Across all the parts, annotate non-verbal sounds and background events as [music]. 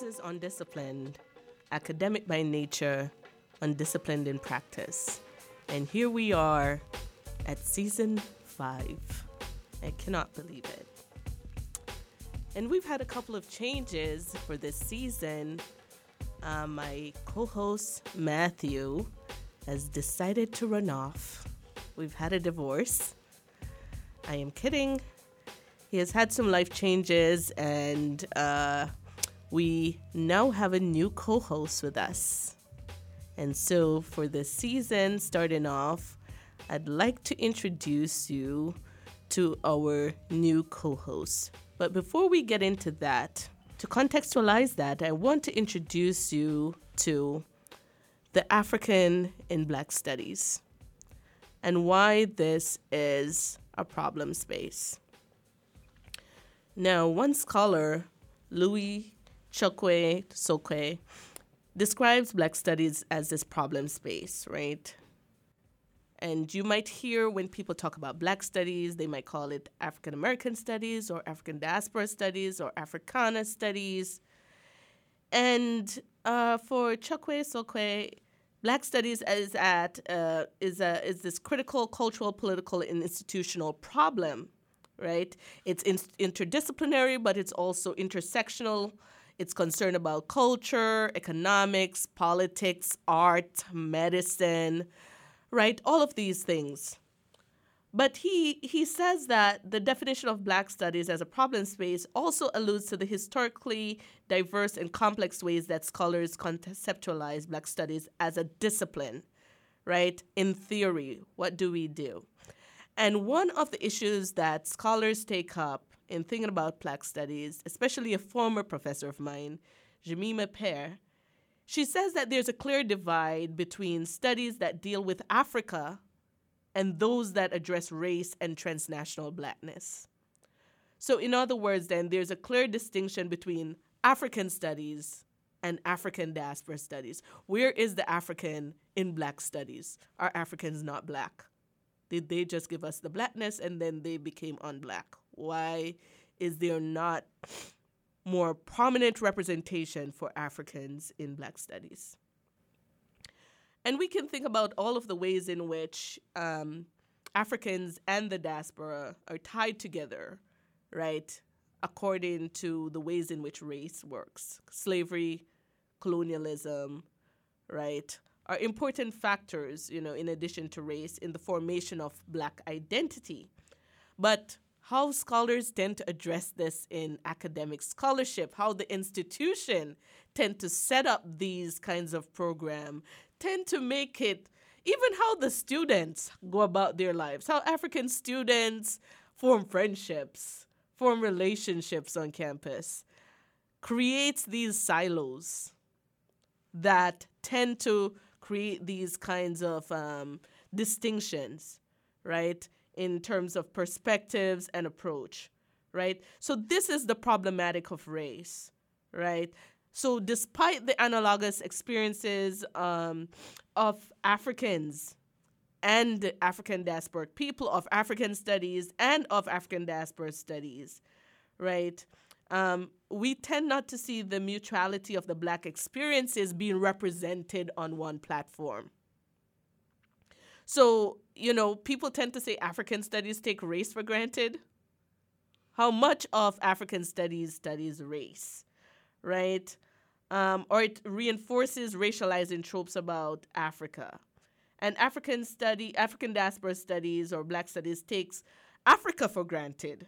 This is Undisciplined, academic by nature, undisciplined in practice. And here we are at season five. I cannot believe it. And we've had a couple of changes for this season. Uh, my co host, Matthew, has decided to run off. We've had a divorce. I am kidding. He has had some life changes, and uh, we now have a new co host with us. And so, for this season, starting off, I'd like to introduce you to our new co host. But before we get into that, to contextualize that, I want to introduce you to the African in Black Studies and why this is a problem space. Now, one scholar, Louis Chude-Sokei, describes Black Studies as this problem space, right? And you might hear when people talk about Black studies, they might call it African American studies or African diaspora studies or Africana studies. And uh, for Chude-Sokei, Black studies is at uh, is a, is this critical cultural, political, and institutional problem, right? It's in- interdisciplinary, but it's also intersectional. It's concerned about culture, economics, politics, art, medicine, right? All of these things. But he, he says that the definition of Black studies as a problem space also alludes to the historically diverse and complex ways that scholars conceptualize Black studies as a discipline, right? In theory, what do we do? And one of the issues that scholars take up in thinking about Black studies, especially a former professor of mine, Jemima Pierre, she says that there's a clear divide between studies that deal with Africa and those that address race and transnational blackness. So, in other words, then, there's a clear distinction between African studies and African diaspora studies. Where is the African in black studies? Are Africans not black? Did they just give us the blackness and then they became unblack? Why is there not more prominent representation for Africans in Black studies. And we can think about all of the ways in which um, Africans and the diaspora are tied together, right, according to the ways in which race works. Slavery, colonialism, right, are important factors, you know, in addition to race in the formation of Black identity. But how scholars tend to address this in academic scholarship, how the institution tend to set up these kinds of program, tend to make it even how the students go about their lives, how African students form friendships, form relationships on campus, creates these silos that tend to create these kinds of um, distinctions, right? In terms of perspectives and approach, right? So this is the problematic of race, right? So despite the analogous experiences um, of Africans and African diasporic people, of African studies and of African diaspora studies, right? Um, we tend not to see the mutuality of the black experiences being represented on one platform. So, you know, people tend to say African studies take race for granted. How much of African studies studies race, right? Um, or it reinforces racializing tropes about Africa. And African study, African diaspora studies or black studies takes Africa for granted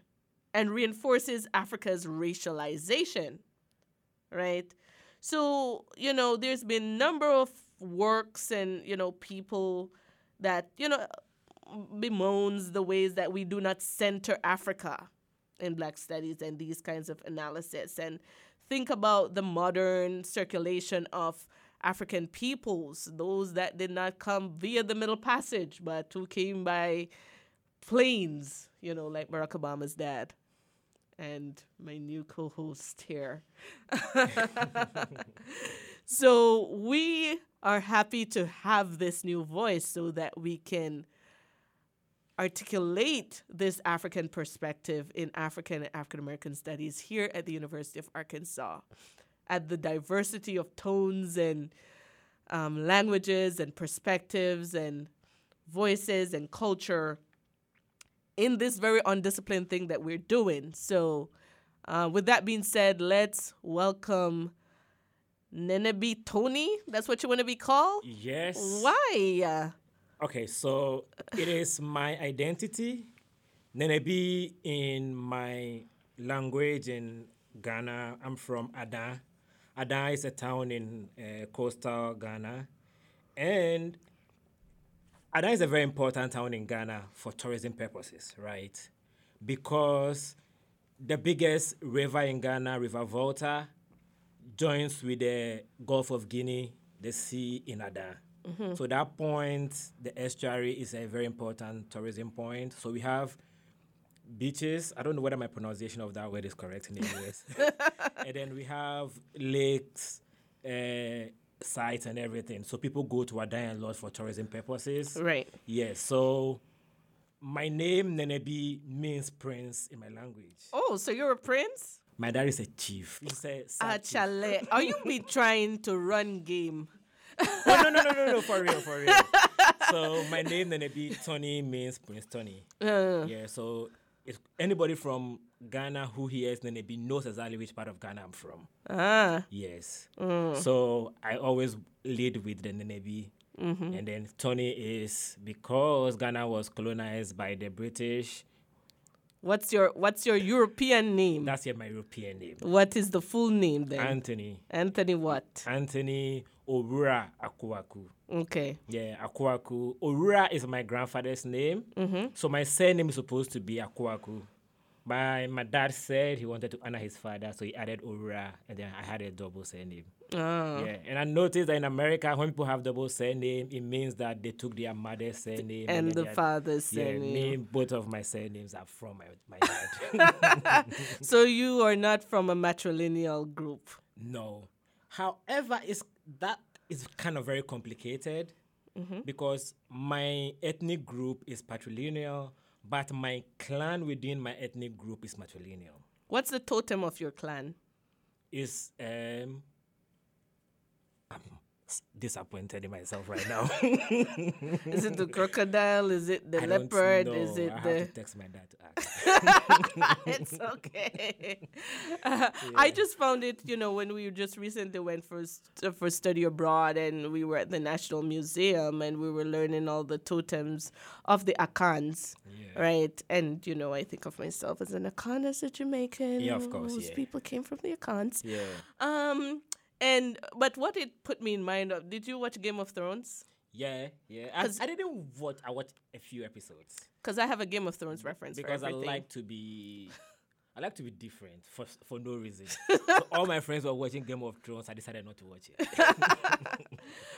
and reinforces Africa's racialization, right? So, you know, there's been number of works and, you know, people that, you know, bemoans the ways that we do not center Africa in Black studies and these kinds of analysis and think about the modern circulation of African peoples, those that did not come via the Middle Passage, but who came by planes, you know, like Barack Obama's dad and my new co host here. [laughs] [laughs] so we are happy to have this new voice so that we can articulate this African perspective in African and African American studies here at the University of Arkansas. at the diversity of tones and um, languages and perspectives and voices and culture in this very undisciplined thing that we're doing. So, uh, with that being said, let's welcome Nenebi Tony. That's what you want to be called? Yes. Why? Okay, so it is my identity. Nenebi in my language in Ghana. I'm from Ada. Ada is a town in uh, coastal Ghana. And Ada is a very important town in Ghana for tourism purposes, right? Because the biggest river in Ghana, River Volta, joins with the Gulf of Guinea, the sea in Ada. So that point, the estuary is a very important tourism point. So we have beaches. I don't know whether my pronunciation of that word is correct in US. [laughs] [laughs] and then we have lakes, uh, sites, and everything. So people go to Ada a lot for tourism purposes. Right. Yes. So my name Nenebi means prince in my language. Oh, so you're a prince? My dad is a chief. He's a Ah, sub chief. chale. Are you be trying to run game? Oh, no, no, no, no, no, for real, for real. so my name Nenebi Tony means Prince Tony. Uh, Yeah, so if anybody from Ghana who hears Nenebi knows exactly which part of Ghana I'm from. ah, Yes. So I always lead with the Nenebi. And then Tony is because Ghana was colonized by the British. What's your what's your European name? That's yet my European name. What is the full name then? Anthony. Anthony what? Anthony Orura Akuaku. Okay. Yeah, Akuaku. Orura is my grandfather's name. Mm-hmm. So my surname is supposed to be Akuaku. My, my dad said he wanted to honor his father, so he added Orura, and then I had a double surname. Ah. Yeah, and I noticed that in America, when people have double surname, it means that they took their mother's surname And then the father's Yeah, surname. me, both of my surnames are from my, my dad. [laughs] So you are not from a matrilineal group. No. However, it's that is kind of very complicated because my ethnic group is patrilineal, but my clan within my ethnic group is matrilineal. What's the totem of your clan? Is um disappointed in myself right now. [laughs] Is it the crocodile? Is it the I leopard? Is it I have the to text my dad to ask. [laughs] it's okay. Uh, [laughs] I just found it, you know, when we just recently went for st- for study abroad, and we were at the National Museum, and we were learning all the totems of the Akans, Yeah. right? And you know, I think of myself as an Akan, as a Jamaican. Yeah, of course, whose yeah. people came from the Akans. Yeah. Um, and but what it put me in mind of? Did you watch Game of Thrones? Yeah, yeah. I, I didn't watch. I watched a few episodes Because I have a Game of Thrones reference because I like to be. I like to be different for for no reason. so all my friends were watching Game of Thrones. I decided not to watch it. [laughs]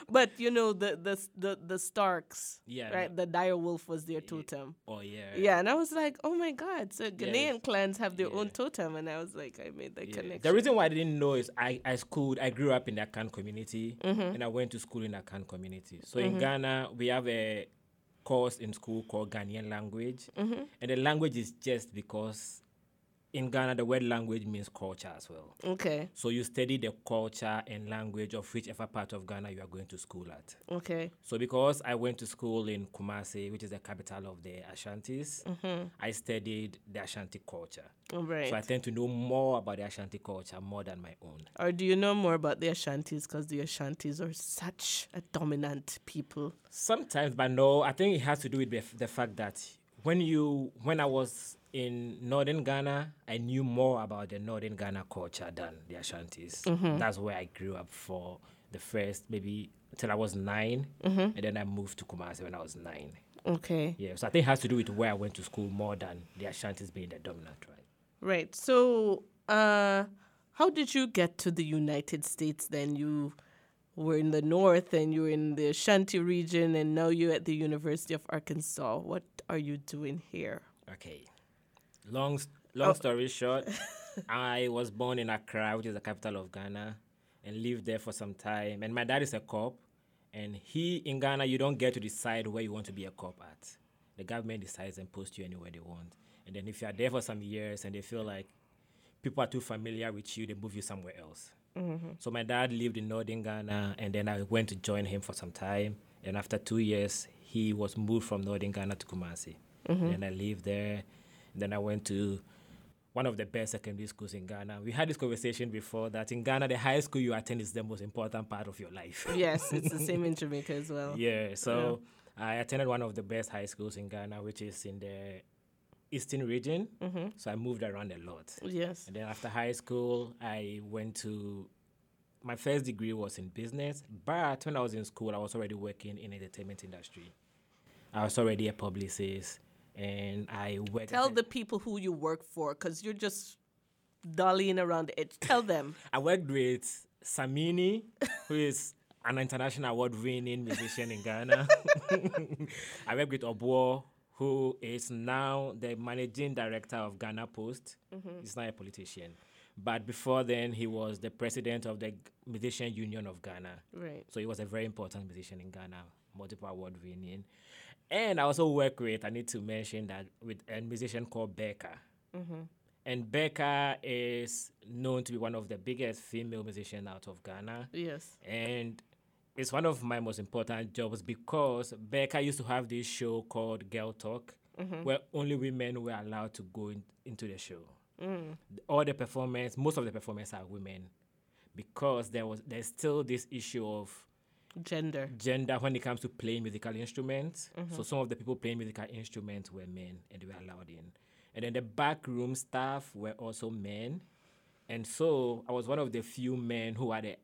But you know the the the the Starks, Yeah, right? The dire wolf was their totem. oh yeah. Yeah, and I was like, oh my god! So Ghanaian clans have their own totem, and I was like, I made the Yeah. connection. The reason why I didn't know is I, I schooled, I grew up in the Akan community Mm-hmm. and I went to school in the Akan community. So in Ghana, we have a course in school called Ghanaian language. Mm-hmm. And the language is just because in Ghana, the word language means culture as well. okay, So you study the culture and language of whichever part of Ghana you are going to school at. okay, So because I went to school in Kumasi, which is the capital of the Ashantis, mm-hmm. I studied the Ashanti culture. all right. So I tend to know more about the Ashanti culture more than my own. or do you know more about the Ashantis? Because the Ashantis are such a dominant people. Sometimes, but no, I think it has to do with the, the fact that when you when I was in northern Ghana, I knew more about the northern Ghana culture than the Ashantis. That's where I grew up for the first maybe till I was 9 and then I moved to Kumasi when I was nine. Okay, Yeah, so I think it has to do with where I went to school more than the Ashantis being the dominant tribe. right. So, uh, how did you get to the United States? Then you were in the north, and you were in the Ashanti region, and now you're at the University of Arkansas. What are you doing here? Okay. Long long oh. story short, [laughs] I was born in Accra, which is the capital of Ghana, and lived there for some time. And my dad is a cop, and he in Ghana, you don't get to decide where you want to be a cop at. The government decides and posts you anywhere they want. And then if you are there for some years and they feel like people are too familiar with you, they move you somewhere else. Mm-hmm. So my dad lived in northern Ghana, and then I went to join him for some time. And after two years, he was moved from northern Ghana to Kumasi. Mm-hmm. And I lived there. Then I went to one of the best secondary schools in Ghana. We had this conversation before that in Ghana, the high school you attend is the most important part of your life. [laughs] Yes, it's the same in [laughs] Jamaica as well. Yeah, so I attended one of the best high schools in Ghana, which is in the eastern region. Mm-hmm. So I moved around a lot. Yes. And then after high school, I went to my first degree was in business, but when I was in school, I was already working in the entertainment industry. I was already a publicist, and I worked. Tell the people who you work for, because you're just dallying around the edge. Tell them. [laughs] I worked with Samini, who is an international award-winning musician in Ghana. [laughs] I worked with Obour, who is now the managing director of Ghana Post. Mm-hmm. He's not a politician. But before then, he was the president of the Musician Union of Ghana. Right. So he was a very important musician in Ghana, multiple award winning. And I also work with, I need to mention that, with a musician called Becca. Mm-hmm. And Becca is known to be one of the biggest female musicians out of Ghana. Yes. And it's one of my most important jobs because Becca used to have this show called Girl Talk, mm-hmm. where only women were allowed to go in, into the show. Mm. All the performers, most of the performers are women, because there was there's still this issue of Gender. gender when it comes to playing musical instruments. So some of the people playing musical instruments were men and they were allowed in. And then the backroom staff were also men. And so I was one of the few men who had the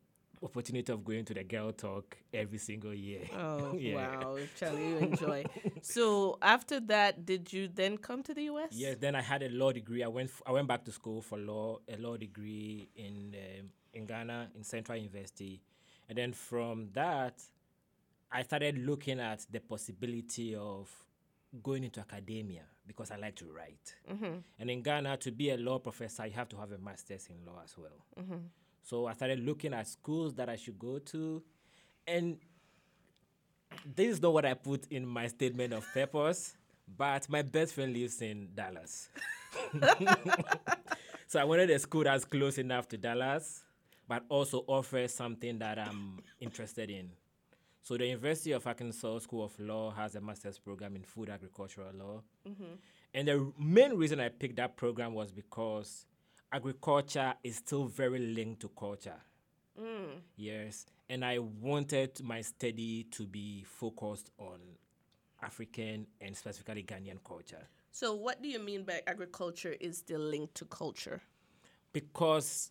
opportunity of going to the girl talk every single year. Oh, [laughs] Yeah. wow. Charlie, you enjoy. so after that, did you then come to the U.S.? Yes, then I had a law degree. I went f- I went back to school for law, a law degree in um, in Ghana in Central University, and then from that, I started looking at the possibility of going into academia because I like to write. Mm-hmm. And in Ghana, to be a law professor, you have to have a master's in law as well. Mm-hmm. So I started looking at schools that I should go to, and this is not what I put in my statement of purpose, but my best friend lives in Dallas. [laughs] [laughs] so I wanted a school that's close enough to Dallas, but also offers something that I'm interested in. So the University of Arkansas School of Law has a master's program in food agricultural law. Mm-hmm. And the main reason I picked that program was because agriculture is still very linked to culture. Mm. Yes. And I wanted my study to be focused on African and specifically Ghanaian culture. So what do you mean by agriculture is still linked to culture? Because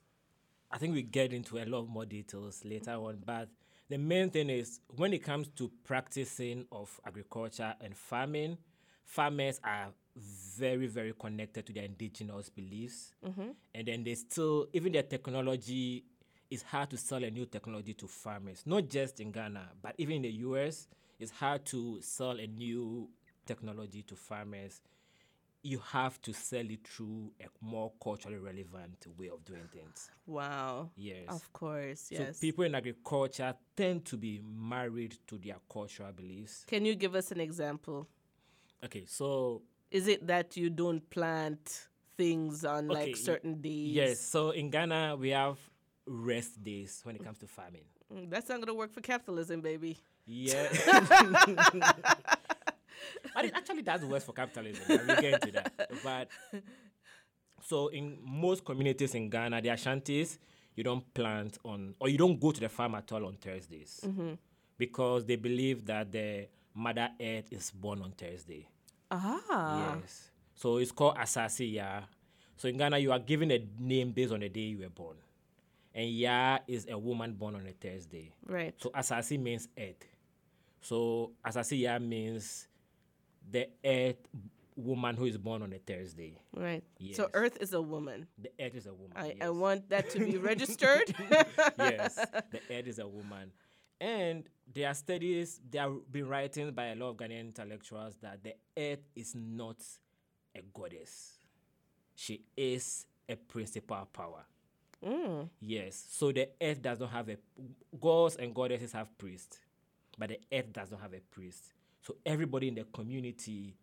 I think we get into a lot more details later on, but the main thing is when it comes to practicing of agriculture and farming, farmers are very, very connected to their indigenous beliefs. Mm-hmm. And then they still, even their technology, it's hard to sell a new technology to farmers, not just in Ghana, but even in the US, it's hard to sell a new technology to farmers. You have to sell it through a more culturally relevant way of doing things. Wow. Yes. Of course, Yes. So people in agriculture tend to be married to their cultural beliefs. Can you give us an example? Okay, so Is it that you don't plant things on Okay, like certain days? yes, so in Ghana we have rest days when it comes to farming. Mm, That's not going to work for capitalism, baby. Yeah. [laughs] [laughs] but it actually does work for capitalism. We'll get into that. But so in most communities in Ghana, the Ashantis, you don't plant on or you don't go to the farm at all on Thursdays because they believe that the Mother Earth is born on Thursday. Ah. Yes. So it's called Asase Yaa. So in Ghana, you are given a name based on the day you were born. And Yaa is a woman born on a Thursday. Right. So Asase means earth. So Asase Yaa means the earth woman who is born on a Thursday. Right. So Earth is a woman. The earth is a woman. I, I want that to be [laughs] registered. [laughs] yes, the earth is a woman. And there are studies, there have been writings by a lot of Ghanaian intellectuals that the earth is not a goddess. She is a principal power. Mm. Yes. So the earth does not have a gods and goddesses have priests, but the earth does not have a priest. So everybody in the community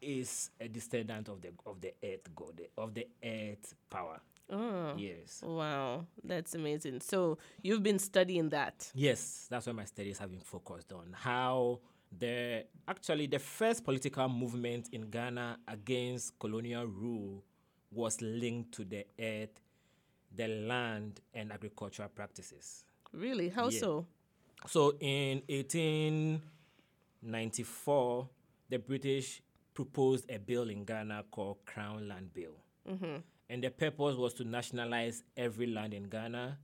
is a descendant of the of the earth god of the earth power. Oh, Yes. wow. That's amazing. So you've been studying that. Yes, that's where my studies have been focused on. How the actually the first political movement in Ghana against colonial rule was linked to the earth, the land, and agricultural practices. Really? How Yeah. so? So in 1894, the British proposed a bill in Ghana called Crown Land Bill. Mm-hmm. And the purpose was to nationalize every land in Ghana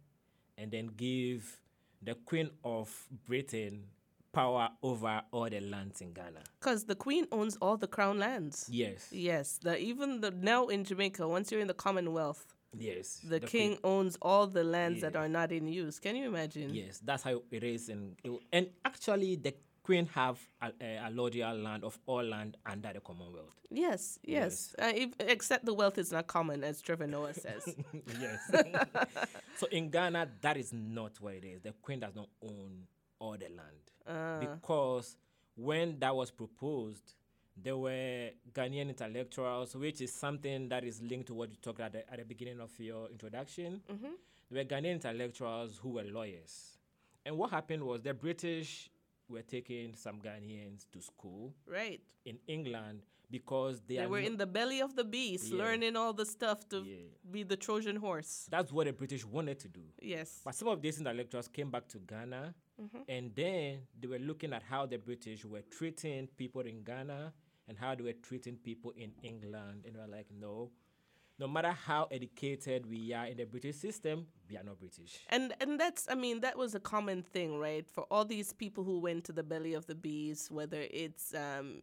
and then give the Queen of Britain power over all the lands in Ghana. Because the Queen owns all the crown lands. Yes. Yes, the even the now in Jamaica, once you're in the Commonwealth, Yes. the, Queen- king owns all the lands that are not in use. Can you imagine? Yes, that's how it is. And, and actually, the Queen have a, a allodial land of all land under the Commonwealth. Yes, yes. Uh, if, except the wealth is not common, as Trevor Noah says. [laughs] yes. [laughs] so in Ghana, that is not what it is. The queen does not own all the land because when that was proposed, there were Ghanaian intellectuals, which is something that is linked to what you talked at the, at the beginning of your introduction. There were Ghanaian intellectuals who were lawyers, and what happened was the British were taking some Ghanaians to school right. in England because they, They are were no- in the belly of the beast, Yeah. learning all the stuff to Yeah. be the Trojan horse. that's what the British wanted to do. Yes. But some of these intellectuals came back to Ghana mm-hmm. and then they were looking at how the British were treating people in Ghana and how they were treating people in England. And they were like, no, no matter how educated we are in the British system, we are not British. And and that's I mean that was a common thing, right? For all these people who went to the belly of the beast, whether it's um,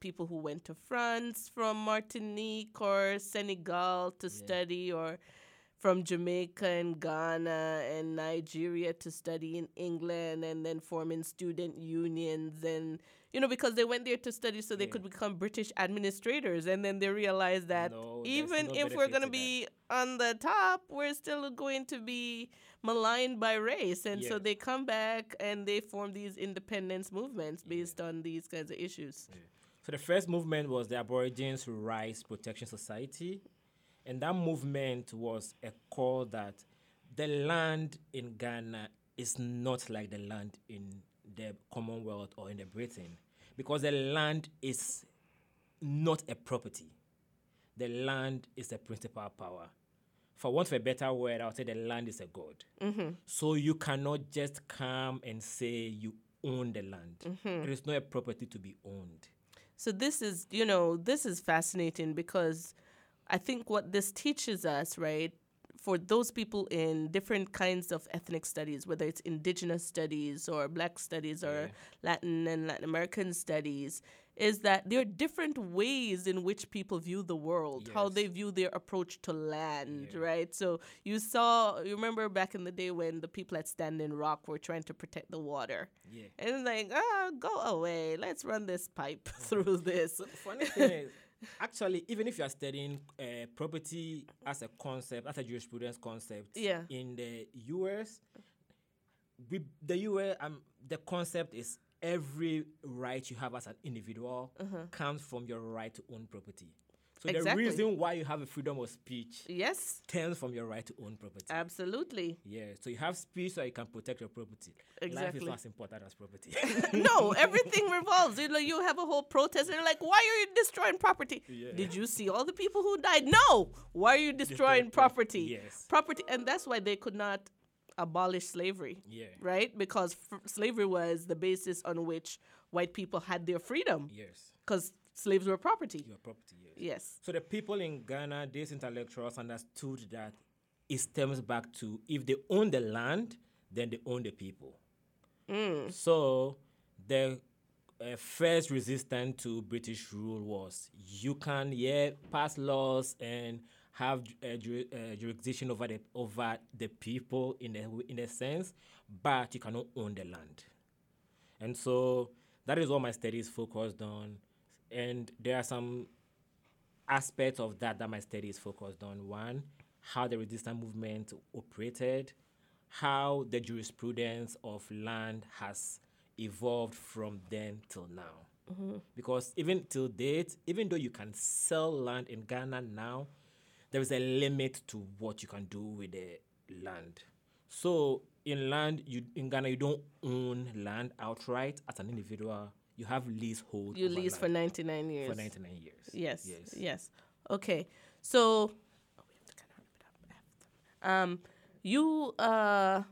people who went to France from Martinique or Senegal to study, or from Jamaica and Ghana and Nigeria to study in England, and then forming student unions, and you know because they went there to study so they Yeah. could become British administrators, and then they realized that No, even no if we're gonna to be on the top, we're still going to be maligned by race. And so they come back and they form these independence movements based on these kinds of issues. So the first movement was the Aborigines Rights Protection Society, and that movement was a call that the land in Ghana is not like the land in the Commonwealth or in the Britain, because the land is not a property. The land is a principal power. For want of a better word, I would say the land is a god. Mm-hmm. So you cannot just come and say you own the land. Mm-hmm. It is not a property to be owned. So this is, you know, this is fascinating because I think what this teaches us, right, for those people in different kinds of ethnic studies, whether it's indigenous studies or black studies or Latin and Latin American studies, is that there are different ways in which people view the world, how they view their approach to land, right? So you saw, you remember back in the day when the people at Standing Rock were trying to protect the water. Yeah. And like, ah, go away. Let's run this pipe [laughs] through this. So funny thing is, actually, even if you are studying uh, property as a concept, as a jurisprudence concept, Yeah. in the US, we, the US, um, the concept is every right you have as an individual comes from your right to own property. So. Exactly. the reason why you have a freedom of speech Yes, stems from your right to own property. absolutely. yeah, so you have speech so you can protect your property. Exactly. Life is as important as property. [laughs] no, everything revolves. You know, you have a whole protest, and they're like, "Why are you destroying property? Yeah. Did you see all the people who died? No. Why are you destroying prop- property? yes. property, and that's why they could not abolish slavery. Yeah. right, because f- slavery was the basis on which white people had their freedom, yes, because slaves were property. your property. Yes. Yes. So the people in Ghana, these intellectuals understood that it stems back to if they own the land, then they own the people. So the uh, first resistance to British rule was you can yeah pass laws and have uh, ju- uh, jurisdiction over the over the people in w- in a sense, but you cannot own the land. And so that is what my studies focused on. And there are some aspects of that that my study is focused on. One, how the resistance movement operated, how the jurisprudence of land has evolved from then till now. Mm-hmm. Because even till date, even though you can sell land in Ghana now, there is a limit to what you can do with the land. So in land, you in Ghana, you don't own land outright as an individual. You have leasehold. You lease for 99 years. for 99 years. Yes. Yes. Yes. Okay. So, um, you uh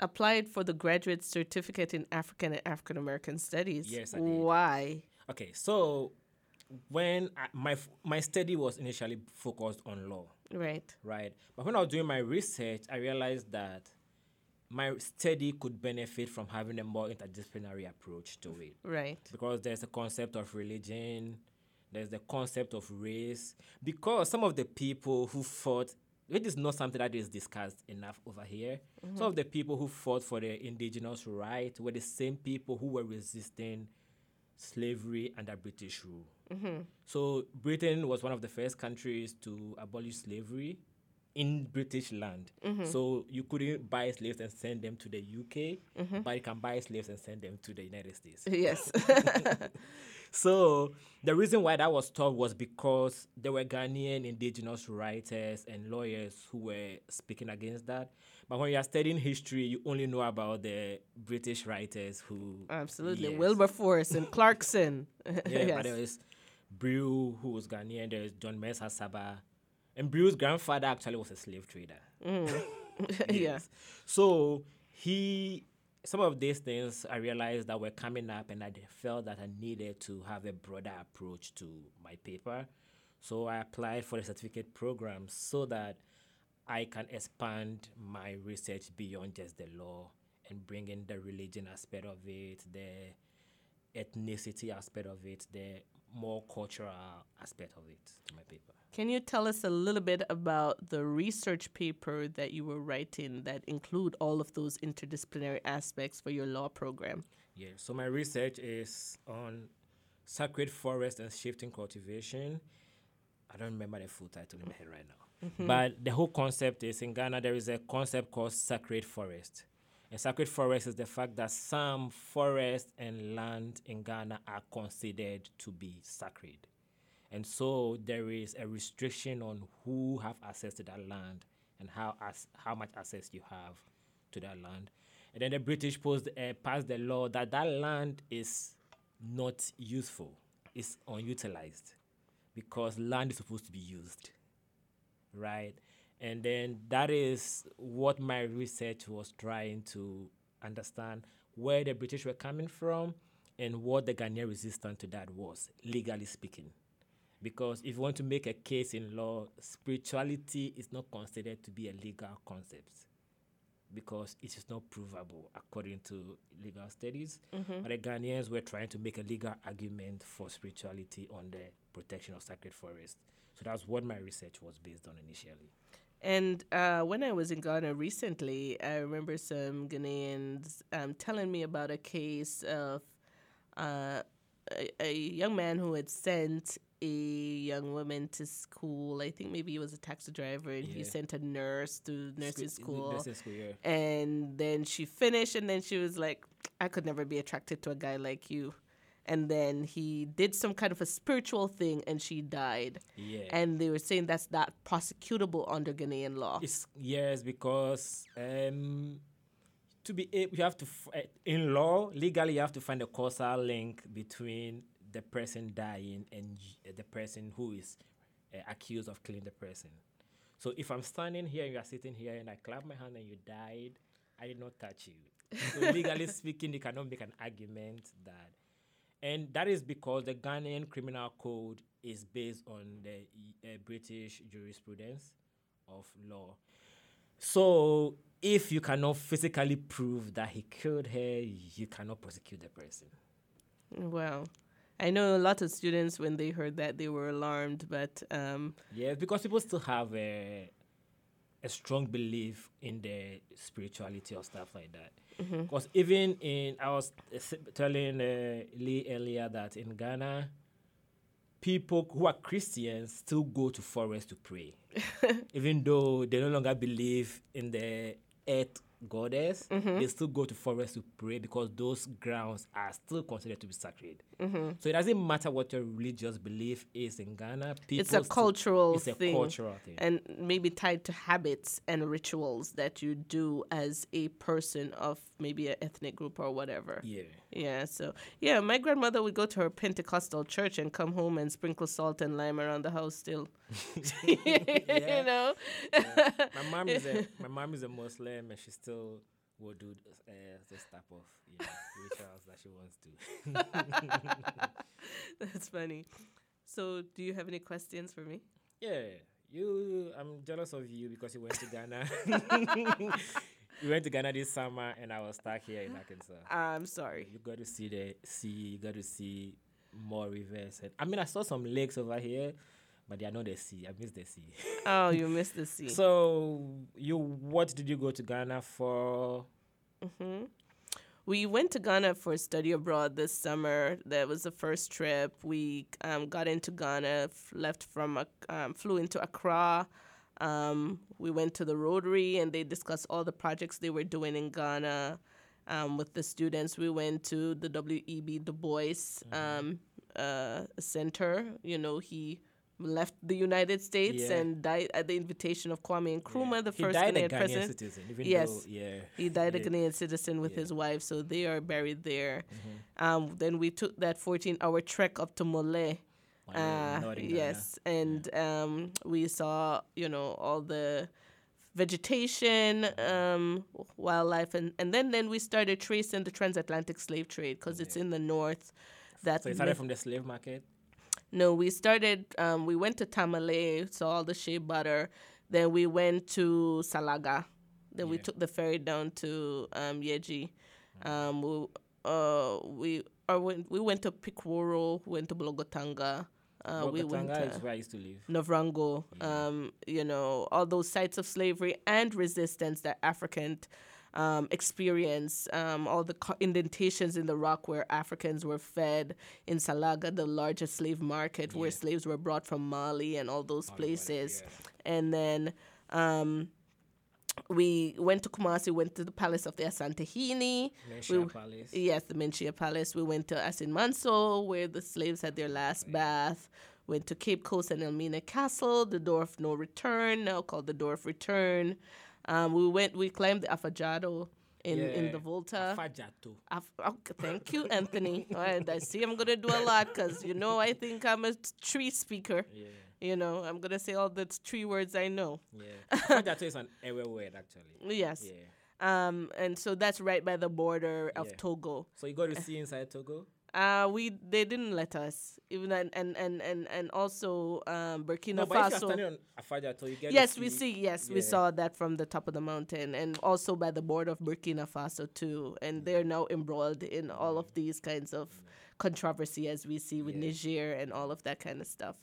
applied for the graduate certificate in African and African American Studies. Yes, I did. Why? Okay, so when I, my my study was initially focused on law, Right. right? But when I was doing my research, I realized that my study could benefit from having a more interdisciplinary approach to it Right. because there's a concept of religion, there's the concept of race. Because some of the people who fought, which is not something that is discussed enough over here, mm-hmm. some of the people who fought for the indigenous right were the same people who were resisting slavery under British rule. Mm-hmm. So Britain was one of the first countries to abolish slavery in British land. Mm-hmm. So you couldn't buy slaves and send them to the UK, mm-hmm. but you can buy slaves and send them to the United States. [laughs] Yes. [laughs] So the reason why that was tough was because there were Ghanaian indigenous writers and lawyers who were speaking against that. But when you are studying history, you only know about the British writers who Absolutely. Yes. Wilberforce and Clarkson. [laughs] Yeah, yes. but there was Brew, who was Ghanaian. There's John Mensah Sarbah. And Brew's grandfather actually was a slave trader. Mm. [laughs] yeah. So he, some of these things I realized that were coming up, and I felt that I needed to have a broader approach to my paper. So I applied for the certificate program so that I can expand my research beyond just the law and bring in the religion aspect of it, the ethnicity aspect of it, the more cultural aspect of it to my paper. Can you tell us a little bit about the research paper that you were writing that include all of those interdisciplinary aspects for your law program? Yeah, so my research is on sacred forest and shifting cultivation. I don't remember the full title in my head right now. Mm-hmm. But the whole concept is in Ghana, there is a concept called sacred forest. And sacred forest is the fact that some forest and land in Ghana are considered to be sacred. And so there is a restriction on who have access to that land and how as, how much access you have to that land. And then the British posed, uh, passed the law that that land is not useful, it's unutilized because land is supposed to be used, right? And then that is what my research was trying to understand where the British were coming from and what the Ghanaian resistance to that was, legally speaking. Because if you want to make a case in law, spirituality is not considered to be a legal concept because it is not provable according to legal studies. Mm-hmm. But the Ghanaians were trying to make a legal argument for spirituality on the protection of sacred forest. So that's what my research was based on initially. And uh, when I was in Ghana recently, I remember some Ghanaians um, telling me about a case of uh, a, a young man who had sent a young woman to school. I think maybe he was a taxi driver, and he sent a nurse to nursing school. Nursing school, yeah. And then she finished, and then she was like, I could never be attracted to a guy like you. And then he did some kind of a spiritual thing, and she died. Yeah. And they were saying that's not prosecutable under Ghanaian law. It's yes, because um, to be able, you have to f- uh, in law legally you have to find a causal link between the person dying and uh, the person who is uh, accused of killing the person. So if I'm standing here and you are sitting here and I clap my hand and you died, I did not touch you. So [laughs] legally speaking, you cannot make an argument that. And that is because the Ghanaian criminal code is based on the uh, British jurisprudence of law. So if you cannot physically prove that he killed her, you cannot prosecute the person. Wow. I know a lot of students, when they heard that, they were alarmed, but um, Yeah, because people still have a, a strong belief in the spirituality or stuff like that. Because even in, I was uh, telling uh, Lee earlier that in Ghana, people who are Christians still go to forest to pray, [laughs] even though they no longer believe in the earth goddess, Mm-hmm. they still go to forest to pray because those grounds are still considered to be sacred. Mm-hmm. So it doesn't matter what your religious belief is in Ghana. People it's a still- cultural it's a thing cultural thing. and maybe tied to habits and rituals that you do as a person of maybe an ethnic group or whatever yeah. Yeah so yeah my grandmother would go to her pentecostal church and come home and sprinkle salt and lime around the house still [laughs] [laughs] you know my mom is a [laughs] my mom is a Muslim and she still will do uh, this type of yeah, rituals that she wants to. that's funny so do you have any questions for me Yeah, you. I'm jealous of you because you went to Ghana. You went to Ghana this summer, and I was stuck here in Arkansas. i'm sorry You got to see the sea. You got to see more rivers. And, I mean, I saw some lakes over here, but they are not the sea. I miss the sea. [laughs] oh you missed the sea so, you what did you go to Ghana for? We went to Ghana for study abroad this summer. That was the first trip. We um, got into Ghana, f- left from, um, flew into Accra. Um, we went to the Rotary and they discussed all the projects they were doing in Ghana um, with the students. We went to the W.E.B. Du Bois um, uh, Center. You know, he left the United States Yeah. and died at the invitation of Kwame Nkrumah, the he first Ghanaian Ghanaian president. citizen. Even Yes. Though, yeah. He died a Ghanaian citizen with Yeah. his wife, so they are buried there. Mm-hmm. Um, then we took that 14 hour trek up to Mole. Uh, yes, and um, we saw, you know, all the vegetation, um, wildlife, and, and then, then we started tracing the transatlantic slave trade because it's in the north. That So it started from the slave market. no, we started. Um, we went to Tamale, saw all the shea butter. Then we went to Salaga. Then we took the ferry down to um, Yeji. Um, we uh, we or went, we went to Pikworo, went to Bolgatanga. Uh, we went to is where I used to live. Navrongo. Um, you know all those sites of slavery and resistance that African um, experience, um, all the co- indentations in the rock where Africans were fed in Salaga, the largest slave market where slaves were brought from Mali and all those All places. yeah. And then um, we went to Kumasi, went to the palace of the Asantehene. Manhyia We- Palace. Yes, the Manhyia Palace. We went to Asin Manso, where the slaves had their last bath. Went to Cape Coast and Elmina Castle, the door of no return, now called the door of return. Um, we went, we climbed the Afajado in, in the Volta. Fajato. Af- okay, thank you, Anthony. All right, I see I'm going to do a lot because, you know, I think I'm a tree speaker. Yeah. You know, I'm going to say all the three words I know. Yeah. Fajato is an Ewe word, actually. Yes. Yeah. Um, and so that's right by the border of Yeah. Togo. So you got to see inside Togo? Uh, we they didn't let us even and and and and, and also um, Burkina No, but if you're Faso. standing on Fajato, you get Yes, we see. Yes, we saw that from the top of the mountain, and also by the border of Burkina Faso too. And they're now embroiled in all of these kinds of controversy, as we see with Yeah. Niger and all of that kind of stuff.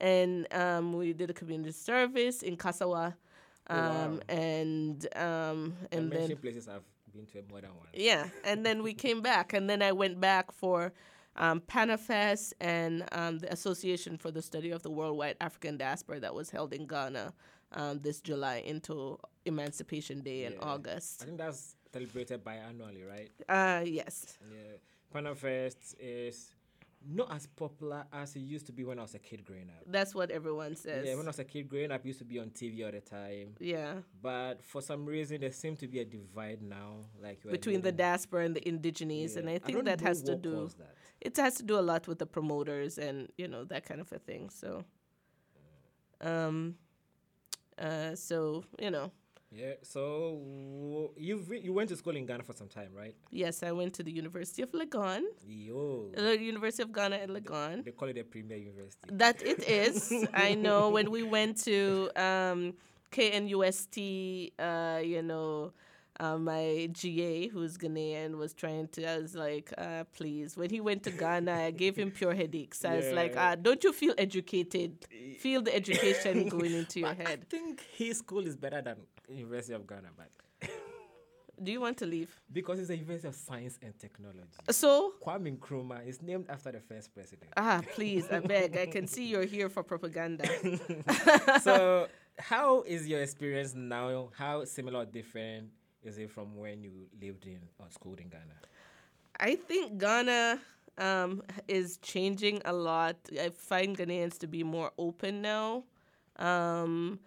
And um, we did a community service in Kasawa, um, wow. and um, and then places I've been to more than once. yeah, and then we came back, and then I went back for um, Panafest and um, the Association for the Study of the Worldwide African Diaspora that was held in Ghana um, this July into Emancipation Day in August. I think that's celebrated biannually, right? Uh, yes. Yeah. Panafest is not as popular as it used to be when I was a kid growing up. That's what everyone says. Yeah, when I was a kid growing up, it used to be on TV all the time. Yeah. But for some reason, there seems to be a divide now, like Between the diaspora and the indigenes, and I think don't that has to do. that. It has to do a lot with the promoters and you know that kind of a thing. So, um, uh, so you know, Yeah. So you you went to school in Ghana for some time, right? yes, I went to the University of Legon. Yo. the University of Ghana at Legon. They call it a premier university. That it is. [laughs] I know when we went to um, KNUST, uh, you know, uh, my GA, who's Ghanaian, was trying to, I was like, uh, please. When he went to Ghana, I gave him pure headaches. I was like, Yeah. uh, don't you feel educated? Feel the education [laughs] going into your But I head. think his school is better than University of Ghana, but [laughs] Do you want to leave? because it's a University of Science and Technology. So, Kwame Nkrumah is named after the first president. ah, please, I beg. I can see you're here for propaganda. [laughs] so, how is your experience now? How similar or different is it from when you lived in or schooled in Ghana? I think Ghana um, is changing a lot. I find Ghanaians to be more open now. Um,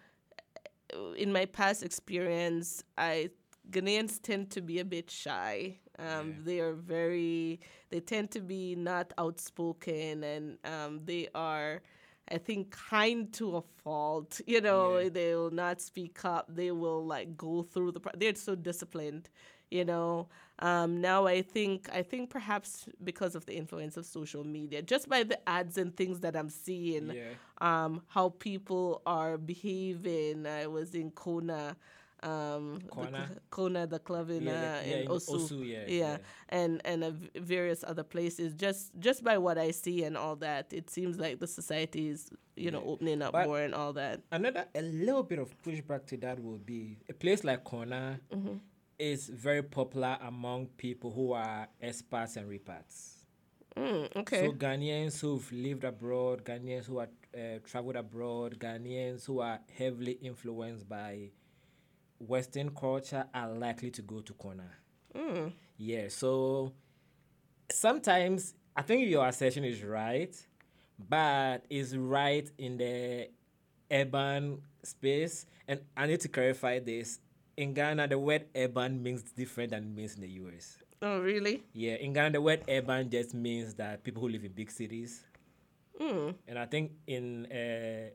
in my past experience, I Ghanaians tend to be a bit shy. Um, Yeah. They are very. They tend to be not outspoken, and um, they are. I think kind to a fault. You know, Yeah. they will not speak up. They will like go through the. Pro- they're so disciplined. You know. Um, now I think I think perhaps because of the influence of social media, just by the ads and things that I'm seeing Yeah. um, how people are behaving. I was in Kona, um, the Kona? cl- Kona, the club in, Yeah, uh, yeah, in in Osu, Osu, yeah, yeah. and and uh, various other places. Just just by what I see and all that, it seems like the society is you know opening up But- more and all that. Another a little bit of pushback to that would be a place like Kona Mm-hmm. Is very popular among people who are expats and repats. Mm, okay. So Ghanaians who've lived abroad, Ghanaians who are uh, traveled abroad, Ghanaians who are heavily influenced by Western culture are likely to go to Kona. mm, Yeah, so sometimes I think your assertion is right, but it's right in the urban space. And I need to clarify this. In Ghana, the word urban means different than it means in the US. oh, really? Yeah, in Ghana, the word urban just means that people who live in big cities. Mm, And I think in uh,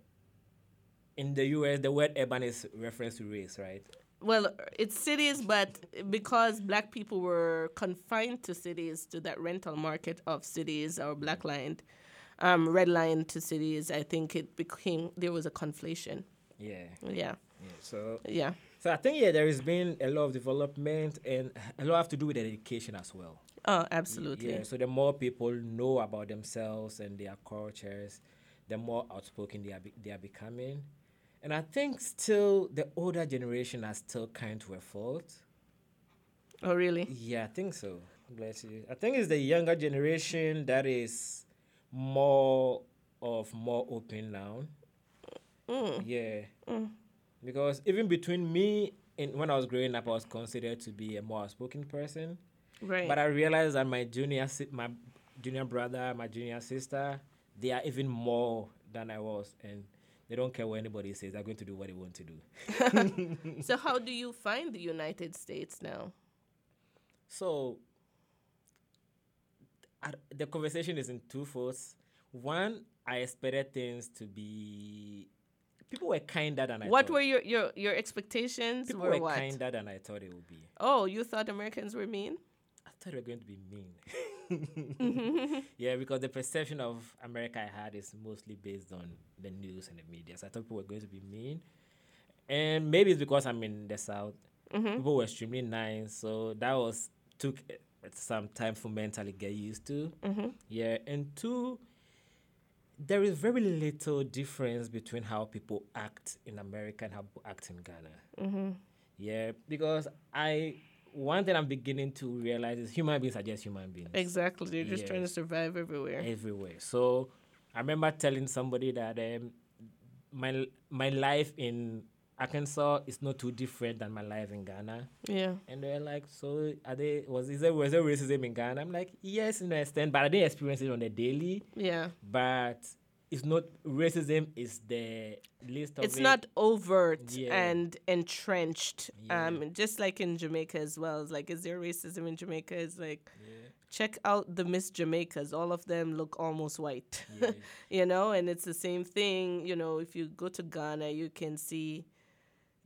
in the US, the word urban is reference to race, right? well, it's cities, but because black people were confined to cities, to that rental market of cities or black lined, um, red line to cities, I think it became there was a conflation. Yeah. Yeah, yeah. So yeah. So I think yeah, there has been a lot of development and a lot have to do with education as well. Oh, absolutely. Yeah. So the more people know about themselves and their cultures, the more outspoken they are be- they are becoming. And I think still the older generation are still kind to a fault. Oh, really? Yeah, I think so. Bless you. I think it's the younger generation that is more of more open now. Mm. Yeah. Mm. Because even between me and when I was growing up, I was considered to be a more outspoken person. Right. But I realized that my junior, si- my junior brother, my junior sister, they are even more than I was, and they don't care what anybody says. They're going to do what they want to do. [laughs] so, how do you find the United States now? So, I, the conversation is in two folds. One, I expected things to be. People were kinder than I what thought. were your, your, your expectations? People were were kinder than I thought it would be. Oh, you thought Americans were mean? I thought they were going to be mean. [laughs] Mm-hmm. [laughs] yeah, because the perception of America I had is mostly based on the news and the media. So I thought people were going to be mean. And maybe it's because I'm in the South. Mm-hmm. People were extremely nice. So that was took uh, some time for mentally get used to. Mm-hmm. Yeah. And two, there is very little difference between how people act in America and how people act in Ghana. Yeah, because I one thing I'm beginning to realize is human beings are just human beings Exactly. They're just trying to survive everywhere. everywhere. So I remember telling somebody that um, my my life in Arkansas is not too different than my life in Ghana. Yeah. And they're like, so are they was is there was there racism in Ghana? I'm like, yes, in extent, but I didn't experience it on a daily. Yeah. But it's not racism is the least of It's it. not overt Yeah. and entrenched. Yeah. Um, just like in Jamaica as well. It's like, is there racism in Jamaica? It's like, Yeah. check out the Miss Jamaicas. All of them look almost white. Yeah. [laughs] you know, and it's the same thing. You know, if you go to Ghana, you can see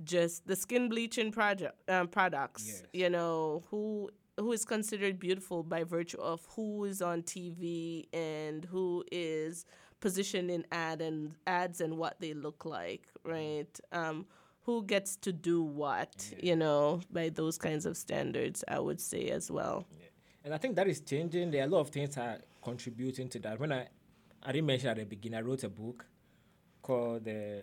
just the skin bleaching project um, products. Yes. You know, who who is considered beautiful by virtue of who is on TV and who is positioned in ad and ads and what they look like, right? Um, who gets to do what, you know, by those kinds of standards, I would say as well. And I think that is changing. There are a lot of things that are contributing to that. When I, I didn't mention at the beginning, I wrote a book called uh,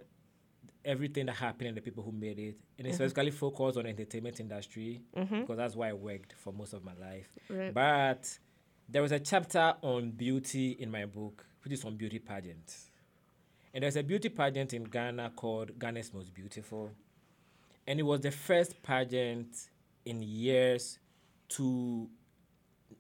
Everything That Happened and the People Who Made It. And it's mm-hmm. basically focused on the entertainment industry mm-hmm. because that's why I worked for most of my life. Right. But there was a chapter on beauty in my book, which is on beauty pageants. And there's a beauty pageant in Ghana called Ghana's Most Beautiful. And it was the first pageant in years to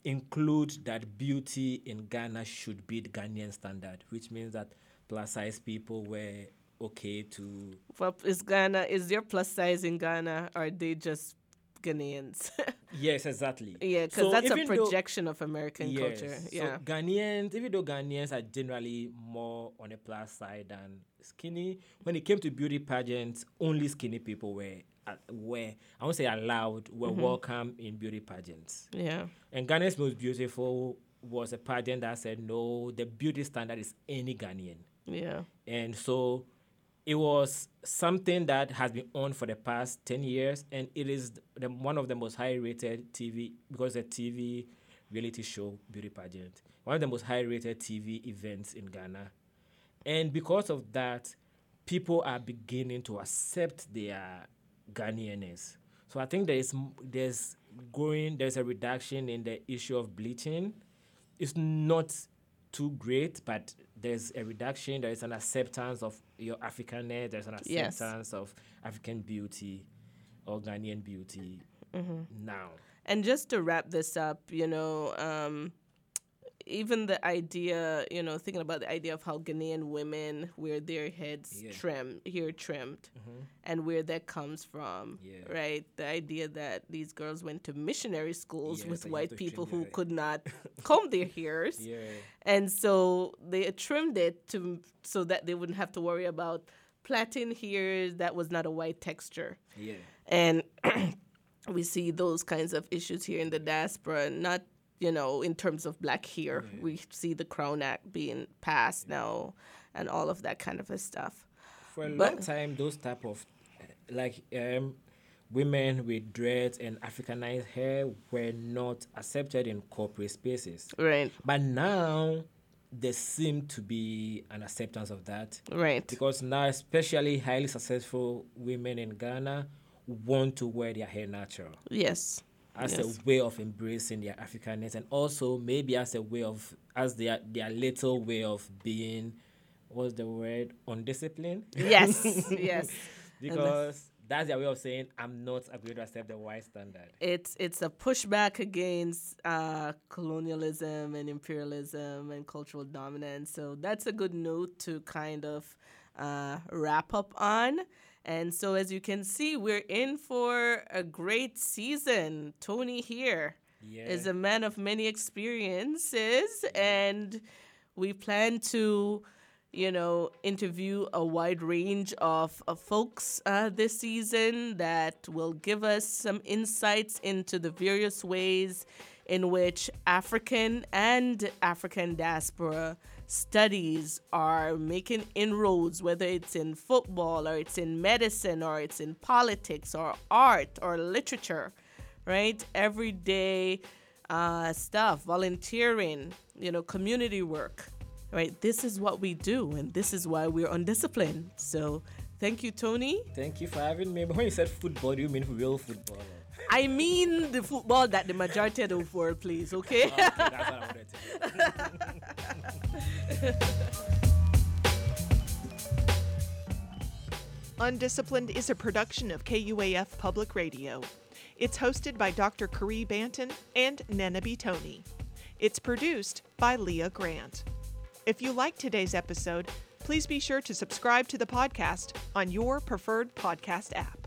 include that beauty in Ghana should be the Ghanaian standard, which means that plus size people were okay to. Well, is Ghana is there plus size in Ghana? Or are they just Ghanaians? [laughs] yes, exactly. Yeah, because So that's a even though- projection of American Yes. culture. So Yeah. Ghanaians, even though Ghanaians are generally more on the plus side than skinny, when it came to beauty pageants, only skinny people were uh, were I won't say allowed, were Mm-hmm. welcome in beauty pageants. yeah. And Ghana's most beautiful was a pageant that said no, the beauty standard is any Ghanaian. Yeah. And so it was something that has been on for the past 10 years, and it is the, one of the most high rated TV, because the TV reality show beauty pageant, one of the most high rated TV events in Ghana. And because of that, people are beginning to accept their Ghanaianness. So I think there is there's growing there's a reduction in the issue of bleaching. It's not too great, but there's a reduction. There is an acceptance of your Africanness. There's an Yes. acceptance of African beauty or Ghanaian beauty now. And just to wrap this up, you know, um, even the idea, you know, thinking about the idea of how Ghanaian women wear their heads Yeah. trimmed, hair trimmed, and where that comes from, Yeah. right? The idea that these girls went to missionary schools Yeah, with white people who could not [laughs] comb their hairs. And so they trimmed it to so that they wouldn't have to worry about plaiting hairs that was not a white texture. Yeah. And [clears throat] we see those kinds of issues here in the diaspora, not, you know, in terms of black hair. We see the Crown Act being passed now and all of that kind of a stuff. For a But- long time, those type of like um, women with dreads and Africanized hair were not accepted in corporate spaces. Right, But now there seem to be an acceptance of that right. because now, especially highly successful women in Ghana want to wear their hair natural Yes. As Yes. a way of embracing their Africanness and also maybe as a way of as their their little way of being what's the word undisciplined Yes, [laughs] yes. because that's their way of saying I'm not agreed to accept the white standard. it's it's a pushback against uh, colonialism and imperialism and cultural dominance. So that's a good note to kind of uh, wrap up on. And so, as you can see, we're in for a great season. Tony here is Yeah. a man of many experiences, and we plan to you know, interview a wide range of, of folks uh, this season that will give us some insights into the various ways in which African and African diaspora studies are making inroads, whether it's in football or it's in medicine or it's in politics or art or literature, right? Everyday uh, stuff, volunteering, you know, community work right? This is what we do, and this is why we're undisciplined. So, thank you, Tony. Thank you for having me. But [laughs] when you said football, do you mean real football? I mean the football that the majority of the world plays, okay? [laughs] okay, that's what I wanted to. [laughs] [laughs] Undisciplined is a production of KUAF Public Radio. It's hosted by Dr. Caree Banton and Nenebi Tony. It's produced by Leah Grant. If you like today's episode, please be sure to subscribe to the podcast on your preferred podcast app.